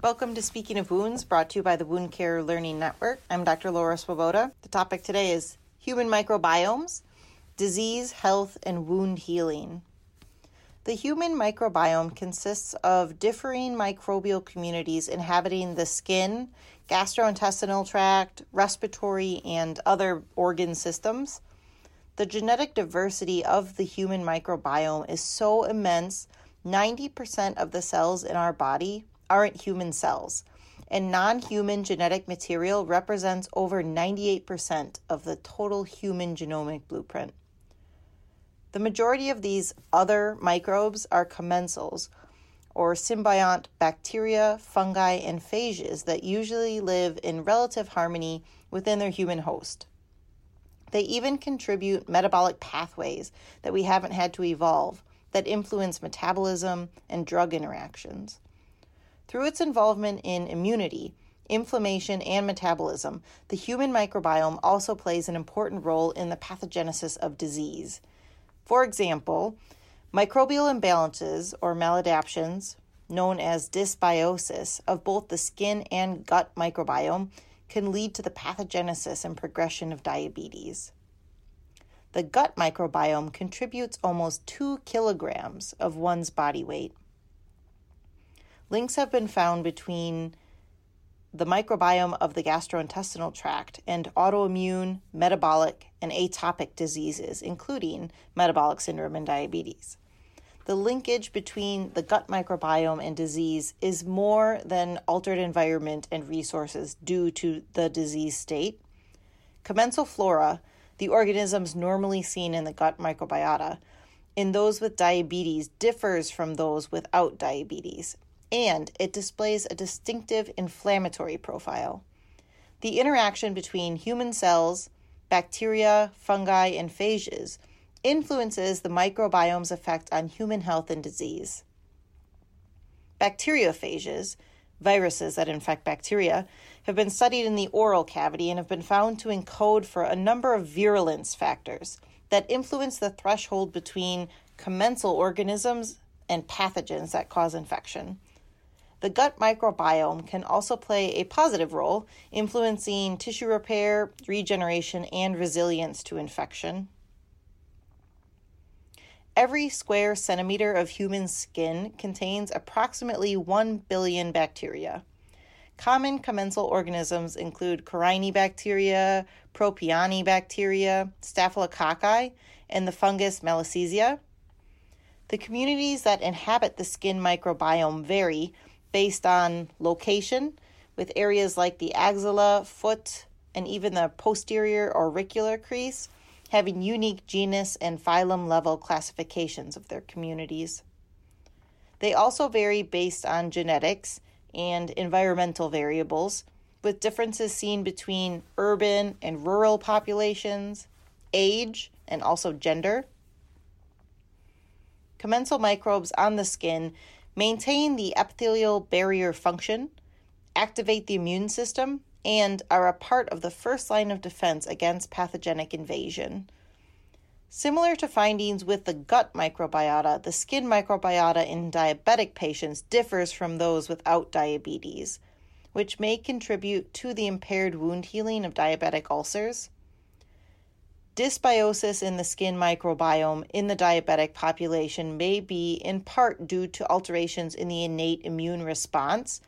Welcome to Speaking of Wounds, brought to you by the Wound Care Learning Network. I'm Dr. Laura Swoboda. The topic today is human microbiomes, disease, health, and wound healing. The human microbiome consists of differing microbial communities inhabiting the skin, gastrointestinal tract, respiratory, and other organ systems. The genetic diversity of the human microbiome is so immense, 90% of the cells in our body aren't human cells, and non human genetic material represents over 98% of the total human genomic blueprint. The majority of these other microbes are commensals, or symbiont bacteria, fungi, and phages that usually live in relative harmony within their human host. They even contribute metabolic pathways that we haven't had to evolve that influence metabolism and drug interactions. Through its involvement in immunity, inflammation, and metabolism, the human microbiome also plays an important role in the pathogenesis of disease. For example, microbial imbalances or maladaptions, known as dysbiosis, of both the skin and gut microbiome can lead to the pathogenesis and progression of diabetes. The gut microbiome contributes almost 2 kilograms of one's body weight. Links have been found between the microbiome of the gastrointestinal tract and autoimmune, metabolic, and atopic diseases, including metabolic syndrome and diabetes. The linkage between the gut microbiome and disease is more than altered environment and resources due to the disease state. Commensal flora, the organisms normally seen in the gut microbiota, in those with diabetes differs from those without diabetes and it displays a distinctive inflammatory profile. The interaction between human cells, bacteria, fungi, and phages influences the microbiome's effect on human health and disease. Bacteriophages, viruses that infect bacteria, have been studied in the oral cavity and have been found to encode for a number of virulence factors that influence the threshold between commensal organisms and pathogens that cause infection. The gut microbiome can also play a positive role, influencing tissue repair, regeneration, and resilience to infection. Every square centimeter of human skin contains approximately 1 billion bacteria. Common commensal organisms include Corynebacteria, Propionibacteria, Staphylococci, and the fungus Malassezia. The communities that inhabit the skin microbiome vary, based on location, with areas like the axilla, foot, and even the posterior auricular crease having unique genus and phylum level classifications of their communities. They also vary based on genetics and environmental variables, with differences seen between urban and rural populations, age, and also gender. Commensal microbes on the skin maintain the epithelial barrier function, activate the immune system, and are a part of the first line of defense against pathogenic invasion. Similar to findings with the gut microbiota, the skin microbiota in diabetic patients differs from those without diabetes, which may contribute to the impaired wound healing of diabetic ulcers. Dysbiosis in the skin microbiome in the diabetic population may be in part due to alterations in the innate immune response,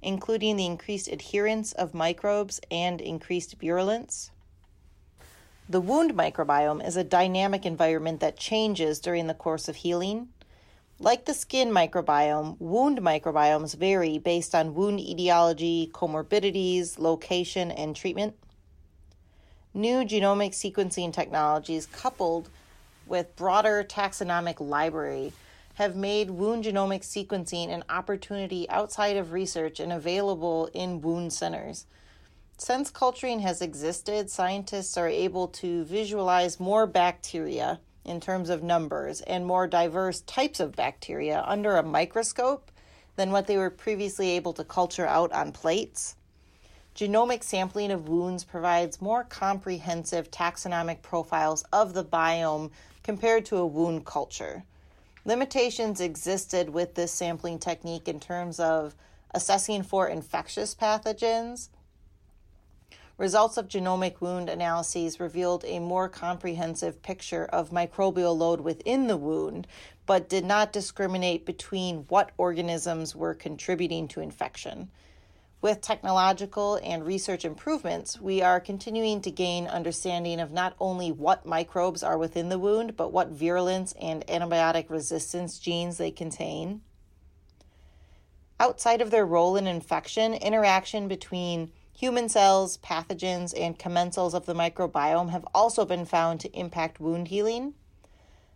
including the increased adherence of microbes and increased virulence. The wound microbiome is a dynamic environment that changes during the course of healing. Like the skin microbiome, wound microbiomes vary based on wound etiology, comorbidities, location, and treatment. New genomic sequencing technologies, coupled with broader taxonomic library, have made wound genomic sequencing an opportunity outside of research and available in wound centers. Since culturing has existed, scientists are able to visualize more bacteria in terms of numbers and more diverse types of bacteria under a microscope than what they were previously able to culture out on plates. Genomic sampling of wounds provides more comprehensive taxonomic profiles of the biome compared to a wound culture. Limitations existed with this sampling technique in terms of assessing for infectious pathogens. Results of genomic wound analyses revealed a more comprehensive picture of microbial load within the wound, but did not discriminate between what organisms were contributing to infection. With technological and research improvements, we are continuing to gain understanding of not only what microbes are within the wound, but what virulence and antibiotic resistance genes they contain. Outside of their role in infection, interaction between human cells, pathogens, and commensals of the microbiome have also been found to impact wound healing.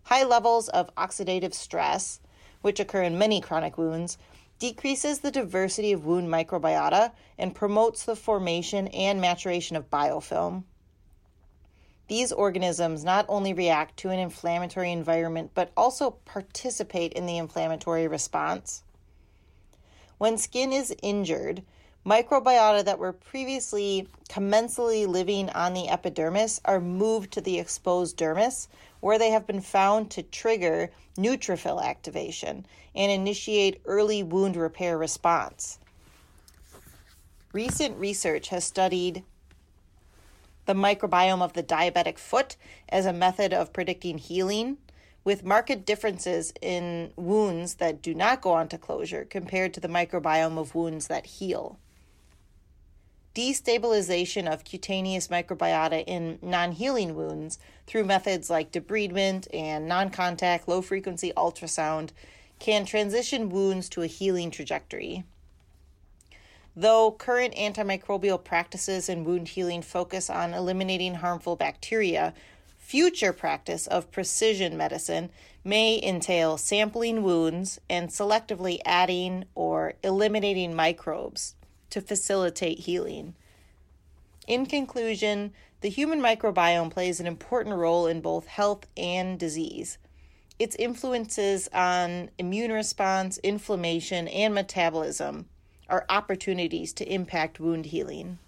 High levels of oxidative stress, which occur in many chronic wounds, decreases the diversity of wound microbiota and promotes the formation and maturation of biofilm. These organisms not only react to an inflammatory environment but also participate in the inflammatory response. When skin is injured, microbiota that were previously commensally living on the epidermis are moved to the exposed dermis, where they have been found to trigger neutrophil activation and initiate early wound repair response. Recent research has studied the microbiome of the diabetic foot as a method of predicting healing, with marked differences in wounds that do not go on to closure compared to the microbiome of wounds that heal destabilization of cutaneous microbiota in non healing wounds through methods like debridement and non contact low frequency ultrasound can transition wounds to a healing trajectory. Though current antimicrobial practices in wound healing focus on eliminating harmful bacteria, future practice of precision medicine may entail sampling wounds and selectively adding or eliminating microbes to facilitate healing. In conclusion, the human microbiome plays an important role in both health and disease. Its influences on immune response, inflammation, and metabolism are opportunities to impact wound healing.